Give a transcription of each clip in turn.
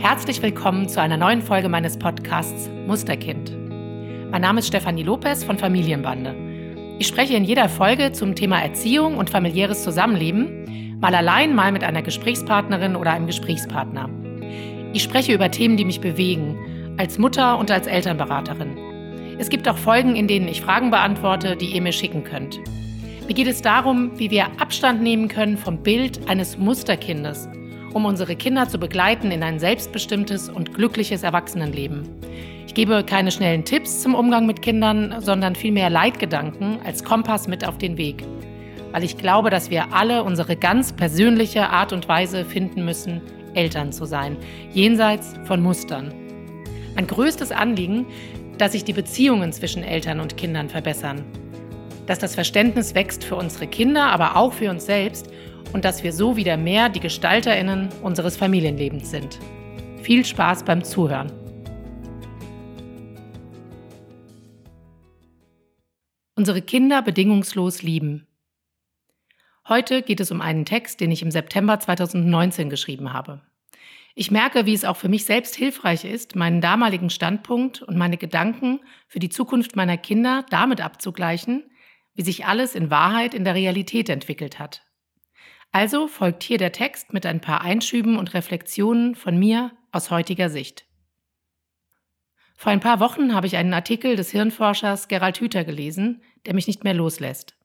Herzlich willkommen zu einer neuen Folge meines Podcasts Musterkind. Mein Name ist Stefanie Lopez von Familienbande. Ich spreche in jeder Folge zum Thema Erziehung und familiäres Zusammenleben, mal allein, mal mit einer Gesprächspartnerin oder einem Gesprächspartner. Ich spreche über Themen, die mich bewegen, als Mutter und als Elternberaterin. Es gibt auch Folgen, in denen ich Fragen beantworte, die ihr mir schicken könnt. Mir geht es darum, wie wir Abstand nehmen können vom Bild eines Musterkindes um unsere Kinder zu begleiten in ein selbstbestimmtes und glückliches Erwachsenenleben. Ich gebe keine schnellen Tipps zum Umgang mit Kindern, sondern vielmehr Leitgedanken als Kompass mit auf den Weg. Weil ich glaube, dass wir alle unsere ganz persönliche Art und Weise finden müssen, Eltern zu sein, jenseits von Mustern. Mein größtes Anliegen, dass sich die Beziehungen zwischen Eltern und Kindern verbessern, dass das Verständnis wächst für unsere Kinder, aber auch für uns selbst und dass wir so wieder mehr die Gestalterinnen unseres Familienlebens sind. Viel Spaß beim Zuhören. Unsere Kinder bedingungslos lieben. Heute geht es um einen Text, den ich im September 2019 geschrieben habe. Ich merke, wie es auch für mich selbst hilfreich ist, meinen damaligen Standpunkt und meine Gedanken für die Zukunft meiner Kinder damit abzugleichen, wie sich alles in Wahrheit in der Realität entwickelt hat. Also folgt hier der Text mit ein paar Einschüben und Reflexionen von mir aus heutiger Sicht. Vor ein paar Wochen habe ich einen Artikel des Hirnforschers Gerald Hüther gelesen, der mich nicht mehr loslässt.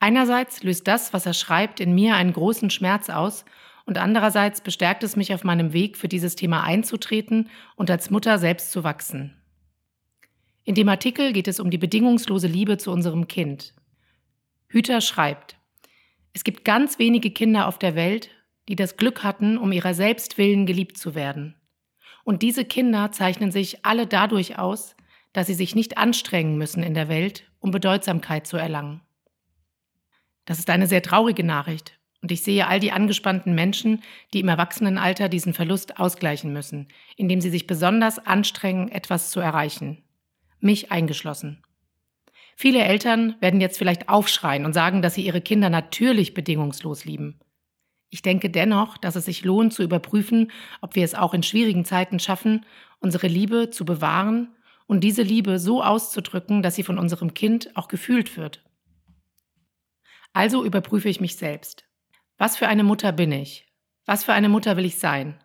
Einerseits löst das, was er schreibt, in mir einen großen Schmerz aus und andererseits bestärkt es mich auf meinem Weg, für dieses Thema einzutreten und als Mutter selbst zu wachsen. In dem Artikel geht es um die bedingungslose Liebe zu unserem Kind. Hüther schreibt, es gibt ganz wenige Kinder auf der Welt, die das Glück hatten, um ihrer selbst willen geliebt zu werden. Und diese Kinder zeichnen sich alle dadurch aus, dass sie sich nicht anstrengen müssen in der Welt, um Bedeutsamkeit zu erlangen. Das ist eine sehr traurige Nachricht, und ich sehe all die angespannten Menschen, die im Erwachsenenalter diesen Verlust ausgleichen müssen, indem sie sich besonders anstrengen, etwas zu erreichen. Mich eingeschlossen. Viele Eltern werden jetzt vielleicht aufschreien und sagen, dass sie ihre Kinder natürlich bedingungslos lieben. Ich denke dennoch, dass es sich lohnt zu überprüfen, ob wir es auch in schwierigen Zeiten schaffen, unsere Liebe zu bewahren und diese Liebe so auszudrücken, dass sie von unserem Kind auch gefühlt wird. Also überprüfe ich mich selbst. Was für eine Mutter bin ich? Was für eine Mutter will ich sein?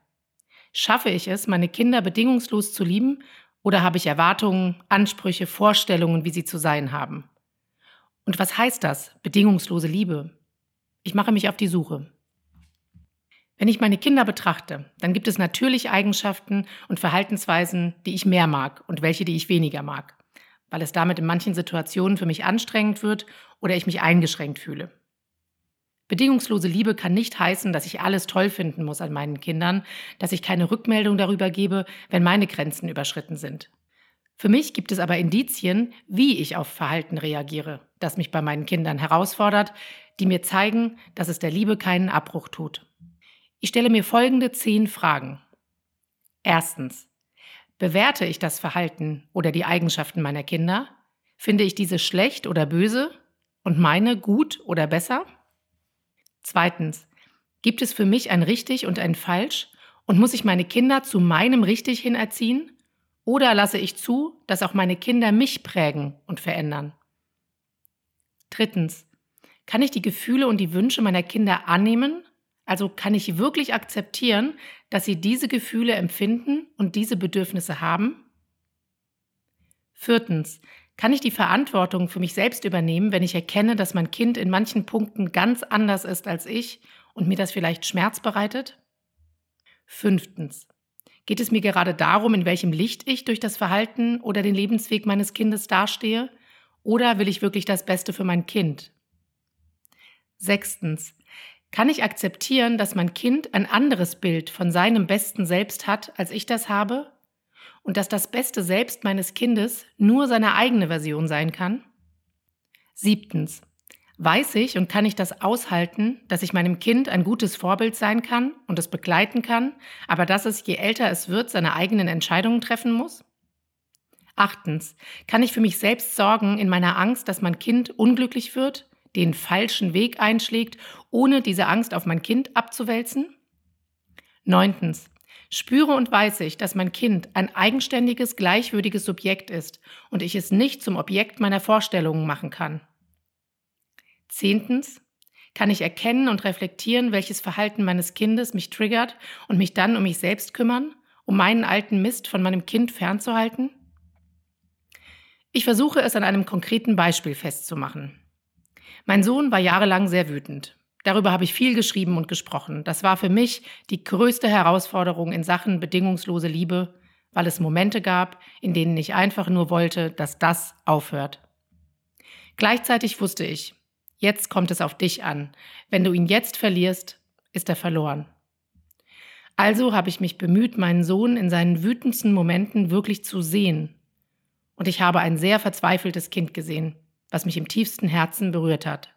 Schaffe ich es, meine Kinder bedingungslos zu lieben oder habe ich Erwartungen, Ansprüche, Vorstellungen, wie sie zu sein haben? Und was heißt das, bedingungslose Liebe? Ich mache mich auf die Suche. Wenn ich meine Kinder betrachte, dann gibt es natürlich Eigenschaften und Verhaltensweisen, die ich mehr mag und welche, die ich weniger mag, weil es damit in manchen Situationen für mich anstrengend wird oder ich mich eingeschränkt fühle. Bedingungslose Liebe kann nicht heißen, dass ich alles toll finden muss an meinen Kindern, dass ich keine Rückmeldung darüber gebe, wenn meine Grenzen überschritten sind. Für mich gibt es aber Indizien, wie ich auf Verhalten reagiere, das mich bei meinen Kindern herausfordert, die mir zeigen, dass es der Liebe keinen Abbruch tut. Ich stelle mir folgende zehn Fragen. Erstens. Bewerte ich das Verhalten oder die Eigenschaften meiner Kinder? Finde ich diese schlecht oder böse und meine gut oder besser? Zweitens, gibt es für mich ein richtig und ein falsch und muss ich meine Kinder zu meinem richtig hin erziehen? Oder lasse ich zu, dass auch meine Kinder mich prägen und verändern? Drittens, kann ich die Gefühle und die Wünsche meiner Kinder annehmen? Also kann ich wirklich akzeptieren, dass sie diese Gefühle empfinden und diese Bedürfnisse haben? Viertens, kann ich die Verantwortung für mich selbst übernehmen, wenn ich erkenne, dass mein Kind in manchen Punkten ganz anders ist als ich und mir das vielleicht Schmerz bereitet? Fünftens. Geht es mir gerade darum, in welchem Licht ich durch das Verhalten oder den Lebensweg meines Kindes dastehe? Oder will ich wirklich das Beste für mein Kind? Sechstens. Kann ich akzeptieren, dass mein Kind ein anderes Bild von seinem besten Selbst hat, als ich das habe? Und dass das beste Selbst meines Kindes nur seine eigene Version sein kann? Siebtens. Weiß ich und kann ich das aushalten, dass ich meinem Kind ein gutes Vorbild sein kann und es begleiten kann, aber dass es, je älter es wird, seine eigenen Entscheidungen treffen muss? Achtens. Kann ich für mich selbst sorgen in meiner Angst, dass mein Kind unglücklich wird, den falschen Weg einschlägt, ohne diese Angst auf mein Kind abzuwälzen? Neuntens. Spüre und weiß ich, dass mein Kind ein eigenständiges, gleichwürdiges Subjekt ist und ich es nicht zum Objekt meiner Vorstellungen machen kann. Zehntens, kann ich erkennen und reflektieren, welches Verhalten meines Kindes mich triggert und mich dann um mich selbst kümmern, um meinen alten Mist von meinem Kind fernzuhalten? Ich versuche es an einem konkreten Beispiel festzumachen. Mein Sohn war jahrelang sehr wütend. Darüber habe ich viel geschrieben und gesprochen. Das war für mich die größte Herausforderung in Sachen bedingungslose Liebe, weil es Momente gab, in denen ich einfach nur wollte, dass das aufhört. Gleichzeitig wusste ich, jetzt kommt es auf dich an. Wenn du ihn jetzt verlierst, ist er verloren. Also habe ich mich bemüht, meinen Sohn in seinen wütendsten Momenten wirklich zu sehen. Und ich habe ein sehr verzweifeltes Kind gesehen, was mich im tiefsten Herzen berührt hat.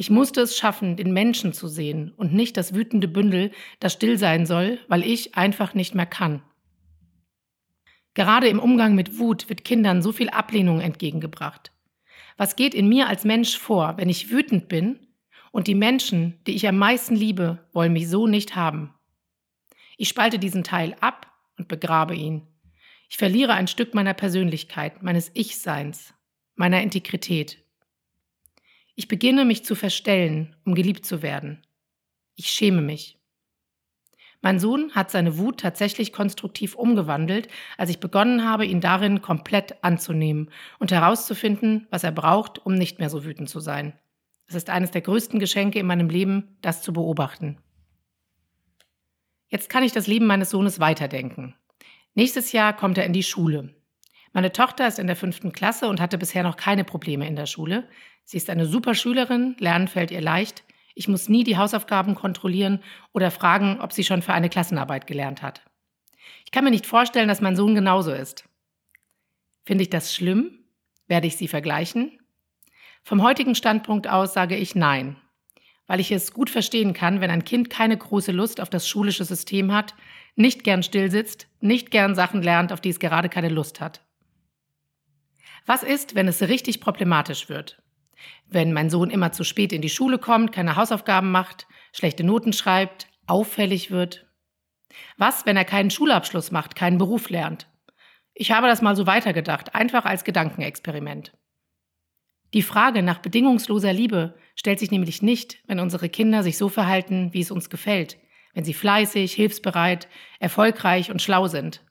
Ich musste es schaffen, den Menschen zu sehen und nicht das wütende Bündel, das still sein soll, weil ich einfach nicht mehr kann. Gerade im Umgang mit Wut wird Kindern so viel Ablehnung entgegengebracht. Was geht in mir als Mensch vor, wenn ich wütend bin und die Menschen, die ich am meisten liebe, wollen mich so nicht haben? Ich spalte diesen Teil ab und begrabe ihn. Ich verliere ein Stück meiner Persönlichkeit, meines Ich-Seins, meiner Integrität. Ich beginne mich zu verstellen, um geliebt zu werden. Ich schäme mich. Mein Sohn hat seine Wut tatsächlich konstruktiv umgewandelt, als ich begonnen habe, ihn darin komplett anzunehmen und herauszufinden, was er braucht, um nicht mehr so wütend zu sein. Es ist eines der größten Geschenke in meinem Leben, das zu beobachten. Jetzt kann ich das Leben meines Sohnes weiterdenken. Nächstes Jahr kommt er in die Schule. Meine Tochter ist in der fünften Klasse und hatte bisher noch keine Probleme in der Schule. Sie ist eine super Schülerin, Lernen fällt ihr leicht. Ich muss nie die Hausaufgaben kontrollieren oder fragen, ob sie schon für eine Klassenarbeit gelernt hat. Ich kann mir nicht vorstellen, dass mein Sohn genauso ist. Finde ich das schlimm? Werde ich sie vergleichen? Vom heutigen Standpunkt aus sage ich nein, weil ich es gut verstehen kann, wenn ein Kind keine große Lust auf das schulische System hat, nicht gern still sitzt, nicht gern Sachen lernt, auf die es gerade keine Lust hat. Was ist, wenn es richtig problematisch wird? Wenn mein Sohn immer zu spät in die Schule kommt, keine Hausaufgaben macht, schlechte Noten schreibt, auffällig wird? Was, wenn er keinen Schulabschluss macht, keinen Beruf lernt? Ich habe das mal so weitergedacht, einfach als Gedankenexperiment. Die Frage nach bedingungsloser Liebe stellt sich nämlich nicht, wenn unsere Kinder sich so verhalten, wie es uns gefällt, wenn sie fleißig, hilfsbereit, erfolgreich und schlau sind.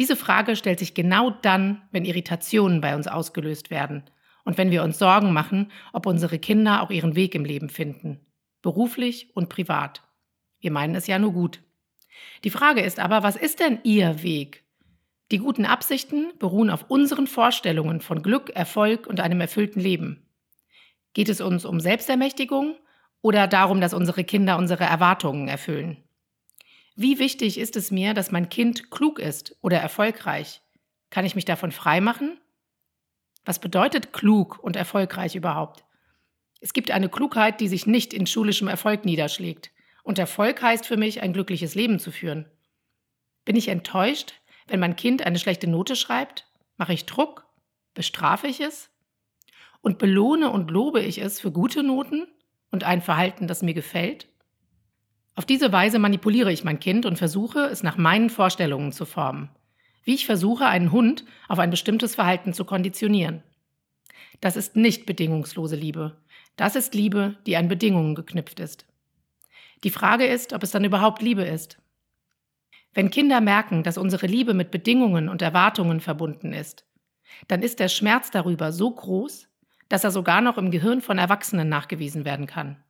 Diese Frage stellt sich genau dann, wenn Irritationen bei uns ausgelöst werden und wenn wir uns Sorgen machen, ob unsere Kinder auch ihren Weg im Leben finden, beruflich und privat. Wir meinen es ja nur gut. Die Frage ist aber, was ist denn Ihr Weg? Die guten Absichten beruhen auf unseren Vorstellungen von Glück, Erfolg und einem erfüllten Leben. Geht es uns um Selbstermächtigung oder darum, dass unsere Kinder unsere Erwartungen erfüllen? Wie wichtig ist es mir, dass mein Kind klug ist oder erfolgreich? Kann ich mich davon freimachen? Was bedeutet klug und erfolgreich überhaupt? Es gibt eine Klugheit, die sich nicht in schulischem Erfolg niederschlägt. Und Erfolg heißt für mich, ein glückliches Leben zu führen. Bin ich enttäuscht, wenn mein Kind eine schlechte Note schreibt? Mache ich Druck? Bestrafe ich es? Und belohne und lobe ich es für gute Noten und ein Verhalten, das mir gefällt? Auf diese Weise manipuliere ich mein Kind und versuche, es nach meinen Vorstellungen zu formen wie ich versuche, einen Hund auf ein bestimmtes Verhalten zu konditionieren. Das ist nicht bedingungslose Liebe. Das ist Liebe, die an Bedingungen geknüpft ist. Die Frage ist, ob es dann überhaupt Liebe ist. Wenn Kinder merken, dass unsere Liebe mit Bedingungen und Erwartungen verbunden ist, dann ist der Schmerz darüber so groß, dass er sogar noch im Gehirn von Erwachsenen nachgewiesen werden kann.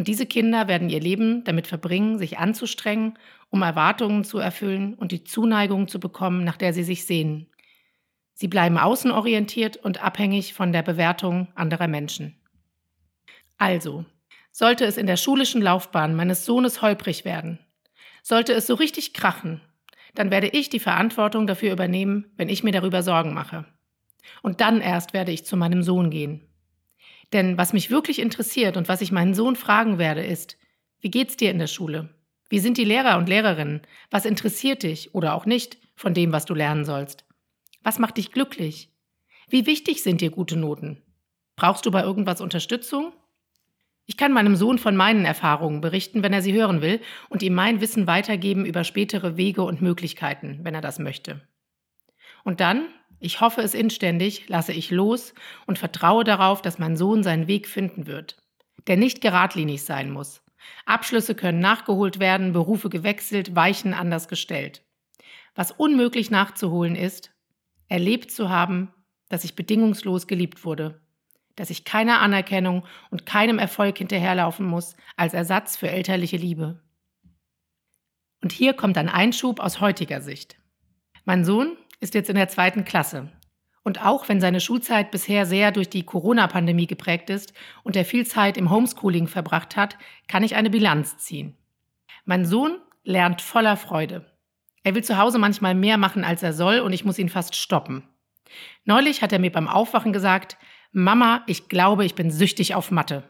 Und diese Kinder werden ihr Leben damit verbringen, sich anzustrengen, um Erwartungen zu erfüllen und die Zuneigung zu bekommen, nach der sie sich sehnen. Sie bleiben außenorientiert und abhängig von der Bewertung anderer Menschen. Also, sollte es in der schulischen Laufbahn meines Sohnes holprig werden, sollte es so richtig krachen, dann werde ich die Verantwortung dafür übernehmen, wenn ich mir darüber Sorgen mache. Und dann erst werde ich zu meinem Sohn gehen. Denn was mich wirklich interessiert und was ich meinen Sohn fragen werde, ist, wie geht's dir in der Schule? Wie sind die Lehrer und Lehrerinnen? Was interessiert dich oder auch nicht von dem, was du lernen sollst? Was macht dich glücklich? Wie wichtig sind dir gute Noten? Brauchst du bei irgendwas Unterstützung? Ich kann meinem Sohn von meinen Erfahrungen berichten, wenn er sie hören will, und ihm mein Wissen weitergeben über spätere Wege und Möglichkeiten, wenn er das möchte. Und dann, ich hoffe es inständig, lasse ich los und vertraue darauf, dass mein Sohn seinen Weg finden wird, der nicht geradlinig sein muss. Abschlüsse können nachgeholt werden, Berufe gewechselt, Weichen anders gestellt. Was unmöglich nachzuholen ist, erlebt zu haben, dass ich bedingungslos geliebt wurde dass ich keiner Anerkennung und keinem Erfolg hinterherlaufen muss als Ersatz für elterliche Liebe. Und hier kommt ein Einschub aus heutiger Sicht. Mein Sohn ist jetzt in der zweiten Klasse. Und auch wenn seine Schulzeit bisher sehr durch die Corona-Pandemie geprägt ist und er viel Zeit im Homeschooling verbracht hat, kann ich eine Bilanz ziehen. Mein Sohn lernt voller Freude. Er will zu Hause manchmal mehr machen, als er soll, und ich muss ihn fast stoppen. Neulich hat er mir beim Aufwachen gesagt, Mama, ich glaube, ich bin süchtig auf Mathe.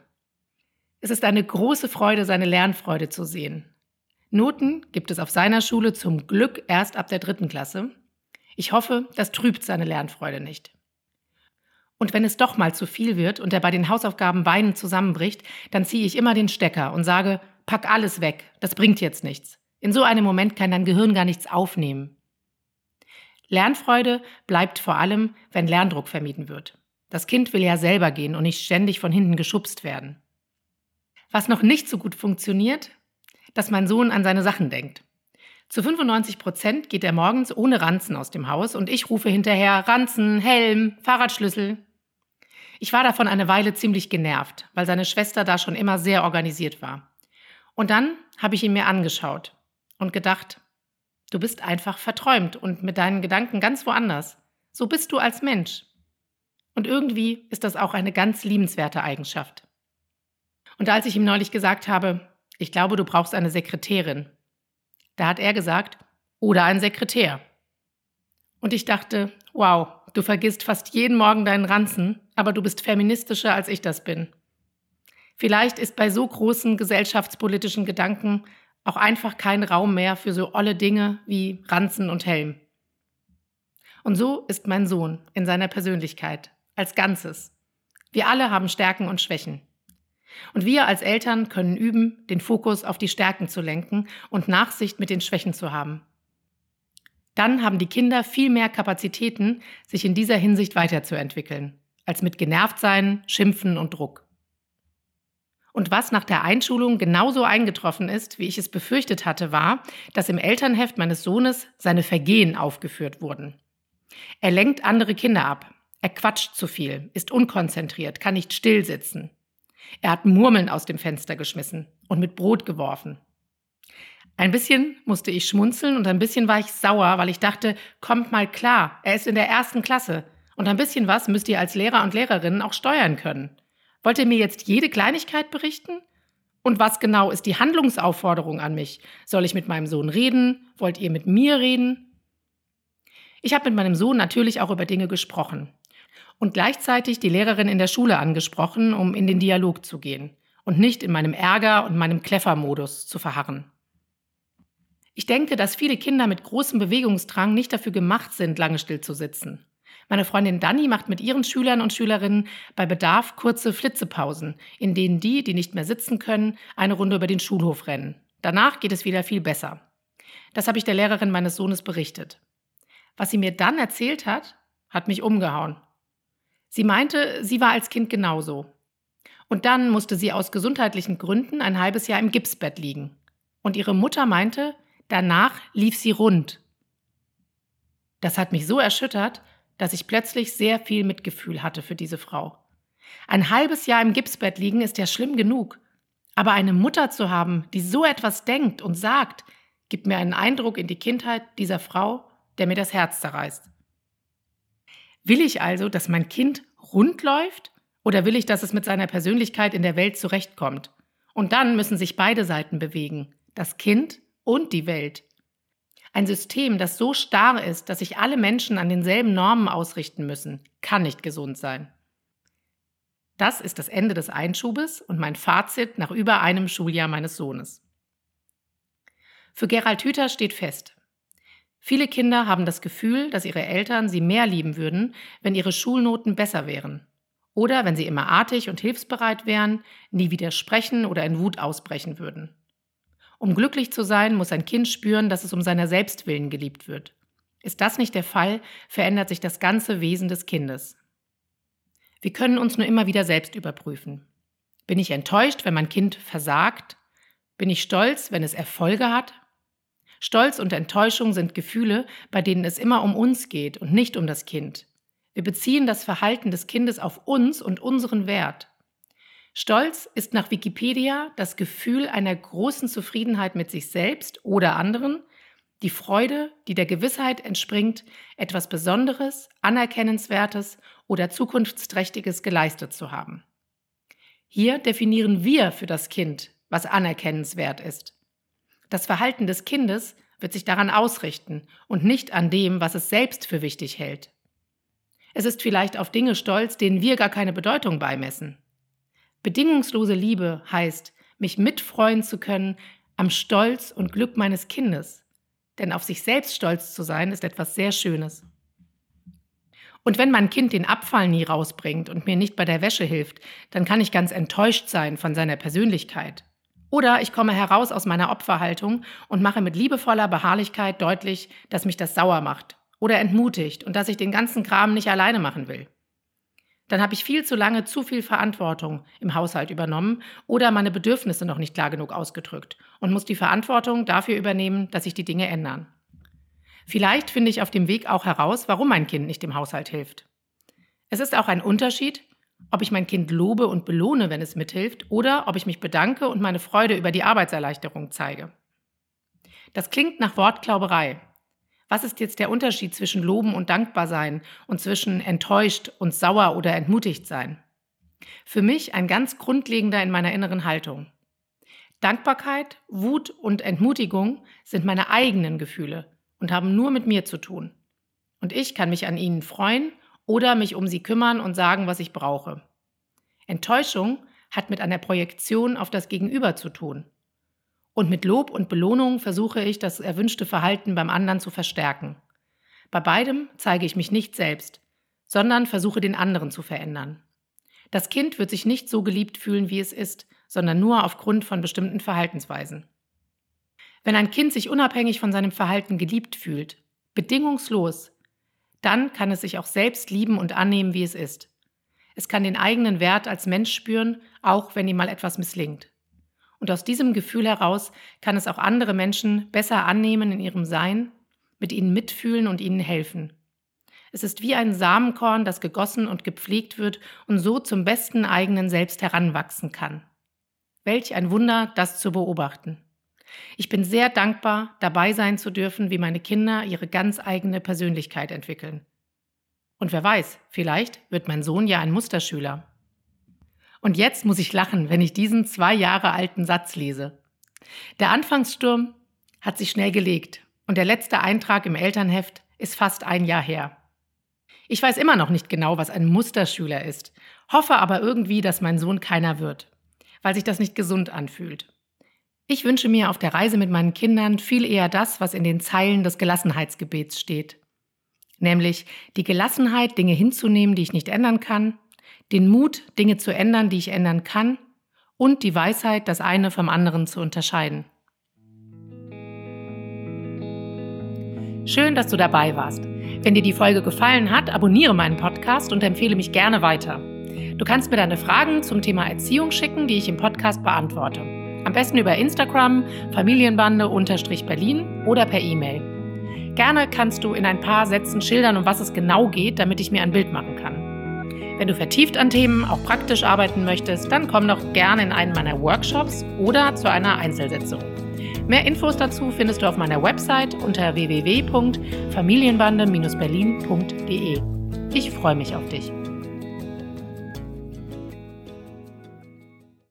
Es ist eine große Freude, seine Lernfreude zu sehen. Noten gibt es auf seiner Schule zum Glück erst ab der dritten Klasse. Ich hoffe, das trübt seine Lernfreude nicht. Und wenn es doch mal zu viel wird und er bei den Hausaufgaben weinend zusammenbricht, dann ziehe ich immer den Stecker und sage, pack alles weg, das bringt jetzt nichts. In so einem Moment kann dein Gehirn gar nichts aufnehmen. Lernfreude bleibt vor allem, wenn Lerndruck vermieden wird. Das Kind will ja selber gehen und nicht ständig von hinten geschubst werden. Was noch nicht so gut funktioniert, dass mein Sohn an seine Sachen denkt. Zu 95 Prozent geht er morgens ohne Ranzen aus dem Haus und ich rufe hinterher Ranzen, Helm, Fahrradschlüssel. Ich war davon eine Weile ziemlich genervt, weil seine Schwester da schon immer sehr organisiert war. Und dann habe ich ihn mir angeschaut und gedacht, du bist einfach verträumt und mit deinen Gedanken ganz woanders. So bist du als Mensch. Und irgendwie ist das auch eine ganz liebenswerte Eigenschaft. Und als ich ihm neulich gesagt habe, ich glaube, du brauchst eine Sekretärin, da hat er gesagt, oder ein Sekretär. Und ich dachte, wow, du vergisst fast jeden Morgen deinen Ranzen, aber du bist feministischer, als ich das bin. Vielleicht ist bei so großen gesellschaftspolitischen Gedanken auch einfach kein Raum mehr für so olle Dinge wie Ranzen und Helm. Und so ist mein Sohn in seiner Persönlichkeit als Ganzes. Wir alle haben Stärken und Schwächen. Und wir als Eltern können üben, den Fokus auf die Stärken zu lenken und Nachsicht mit den Schwächen zu haben. Dann haben die Kinder viel mehr Kapazitäten, sich in dieser Hinsicht weiterzuentwickeln, als mit Genervtsein, Schimpfen und Druck. Und was nach der Einschulung genauso eingetroffen ist, wie ich es befürchtet hatte, war, dass im Elternheft meines Sohnes seine Vergehen aufgeführt wurden. Er lenkt andere Kinder ab, er quatscht zu viel, ist unkonzentriert, kann nicht still sitzen. Er hat Murmeln aus dem Fenster geschmissen und mit Brot geworfen. Ein bisschen musste ich schmunzeln und ein bisschen war ich sauer, weil ich dachte, kommt mal klar, er ist in der ersten Klasse. Und ein bisschen was müsst ihr als Lehrer und Lehrerinnen auch steuern können. Wollt ihr mir jetzt jede Kleinigkeit berichten? Und was genau ist die Handlungsaufforderung an mich? Soll ich mit meinem Sohn reden? Wollt ihr mit mir reden? Ich habe mit meinem Sohn natürlich auch über Dinge gesprochen und gleichzeitig die Lehrerin in der Schule angesprochen, um in den Dialog zu gehen und nicht in meinem Ärger und meinem Kleffermodus zu verharren. Ich denke, dass viele Kinder mit großem Bewegungsdrang nicht dafür gemacht sind, lange still zu sitzen. Meine Freundin Dani macht mit ihren Schülern und Schülerinnen bei Bedarf kurze Flitzepausen, in denen die, die nicht mehr sitzen können, eine Runde über den Schulhof rennen. Danach geht es wieder viel besser. Das habe ich der Lehrerin meines Sohnes berichtet. Was sie mir dann erzählt hat, hat mich umgehauen. Sie meinte, sie war als Kind genauso. Und dann musste sie aus gesundheitlichen Gründen ein halbes Jahr im Gipsbett liegen. Und ihre Mutter meinte, danach lief sie rund. Das hat mich so erschüttert, dass ich plötzlich sehr viel Mitgefühl hatte für diese Frau. Ein halbes Jahr im Gipsbett liegen ist ja schlimm genug. Aber eine Mutter zu haben, die so etwas denkt und sagt, gibt mir einen Eindruck in die Kindheit dieser Frau, der mir das Herz zerreißt. Will ich also, dass mein Kind rund läuft oder will ich, dass es mit seiner Persönlichkeit in der Welt zurechtkommt? Und dann müssen sich beide Seiten bewegen, das Kind und die Welt. Ein System, das so starr ist, dass sich alle Menschen an denselben Normen ausrichten müssen, kann nicht gesund sein. Das ist das Ende des Einschubes und mein Fazit nach über einem Schuljahr meines Sohnes. Für Gerald Hüther steht fest, Viele Kinder haben das Gefühl, dass ihre Eltern sie mehr lieben würden, wenn ihre Schulnoten besser wären. Oder wenn sie immer artig und hilfsbereit wären, nie widersprechen oder in Wut ausbrechen würden. Um glücklich zu sein, muss ein Kind spüren, dass es um seiner selbst willen geliebt wird. Ist das nicht der Fall, verändert sich das ganze Wesen des Kindes. Wir können uns nur immer wieder selbst überprüfen. Bin ich enttäuscht, wenn mein Kind versagt? Bin ich stolz, wenn es Erfolge hat? Stolz und Enttäuschung sind Gefühle, bei denen es immer um uns geht und nicht um das Kind. Wir beziehen das Verhalten des Kindes auf uns und unseren Wert. Stolz ist nach Wikipedia das Gefühl einer großen Zufriedenheit mit sich selbst oder anderen, die Freude, die der Gewissheit entspringt, etwas Besonderes, Anerkennenswertes oder Zukunftsträchtiges geleistet zu haben. Hier definieren wir für das Kind, was anerkennenswert ist. Das Verhalten des Kindes wird sich daran ausrichten und nicht an dem, was es selbst für wichtig hält. Es ist vielleicht auf Dinge stolz, denen wir gar keine Bedeutung beimessen. Bedingungslose Liebe heißt, mich mitfreuen zu können am Stolz und Glück meines Kindes. Denn auf sich selbst stolz zu sein, ist etwas sehr Schönes. Und wenn mein Kind den Abfall nie rausbringt und mir nicht bei der Wäsche hilft, dann kann ich ganz enttäuscht sein von seiner Persönlichkeit. Oder ich komme heraus aus meiner Opferhaltung und mache mit liebevoller Beharrlichkeit deutlich, dass mich das sauer macht oder entmutigt und dass ich den ganzen Kram nicht alleine machen will. Dann habe ich viel zu lange zu viel Verantwortung im Haushalt übernommen oder meine Bedürfnisse noch nicht klar genug ausgedrückt und muss die Verantwortung dafür übernehmen, dass sich die Dinge ändern. Vielleicht finde ich auf dem Weg auch heraus, warum mein Kind nicht im Haushalt hilft. Es ist auch ein Unterschied, ob ich mein Kind lobe und belohne, wenn es mithilft, oder ob ich mich bedanke und meine Freude über die Arbeitserleichterung zeige. Das klingt nach Wortklauberei, was ist jetzt der Unterschied zwischen Loben und Dankbarsein und zwischen enttäuscht und sauer oder entmutigt sein? Für mich ein ganz grundlegender in meiner inneren Haltung. Dankbarkeit, Wut und Entmutigung sind meine eigenen Gefühle und haben nur mit mir zu tun. Und ich kann mich an ihnen freuen oder mich um sie kümmern und sagen, was ich brauche. Enttäuschung hat mit einer Projektion auf das Gegenüber zu tun. Und mit Lob und Belohnung versuche ich, das erwünschte Verhalten beim anderen zu verstärken. Bei beidem zeige ich mich nicht selbst, sondern versuche den anderen zu verändern. Das Kind wird sich nicht so geliebt fühlen, wie es ist, sondern nur aufgrund von bestimmten Verhaltensweisen. Wenn ein Kind sich unabhängig von seinem Verhalten geliebt fühlt, bedingungslos, dann kann es sich auch selbst lieben und annehmen, wie es ist. Es kann den eigenen Wert als Mensch spüren, auch wenn ihm mal etwas misslingt. Und aus diesem Gefühl heraus kann es auch andere Menschen besser annehmen in ihrem Sein, mit ihnen mitfühlen und ihnen helfen. Es ist wie ein Samenkorn, das gegossen und gepflegt wird und so zum besten eigenen Selbst heranwachsen kann. Welch ein Wunder, das zu beobachten. Ich bin sehr dankbar, dabei sein zu dürfen, wie meine Kinder ihre ganz eigene Persönlichkeit entwickeln. Und wer weiß, vielleicht wird mein Sohn ja ein Musterschüler. Und jetzt muss ich lachen, wenn ich diesen zwei Jahre alten Satz lese. Der Anfangssturm hat sich schnell gelegt und der letzte Eintrag im Elternheft ist fast ein Jahr her. Ich weiß immer noch nicht genau, was ein Musterschüler ist, hoffe aber irgendwie, dass mein Sohn keiner wird, weil sich das nicht gesund anfühlt. Ich wünsche mir auf der Reise mit meinen Kindern viel eher das, was in den Zeilen des Gelassenheitsgebets steht. Nämlich die Gelassenheit, Dinge hinzunehmen, die ich nicht ändern kann, den Mut, Dinge zu ändern, die ich ändern kann, und die Weisheit, das eine vom anderen zu unterscheiden. Schön, dass du dabei warst. Wenn dir die Folge gefallen hat, abonniere meinen Podcast und empfehle mich gerne weiter. Du kannst mir deine Fragen zum Thema Erziehung schicken, die ich im Podcast beantworte. Am besten über Instagram, Familienbande-Berlin oder per E-Mail. Gerne kannst du in ein paar Sätzen schildern, um was es genau geht, damit ich mir ein Bild machen kann. Wenn du vertieft an Themen auch praktisch arbeiten möchtest, dann komm doch gerne in einen meiner Workshops oder zu einer Einzelsitzung. Mehr Infos dazu findest du auf meiner Website unter www.familienbande-berlin.de. Ich freue mich auf dich.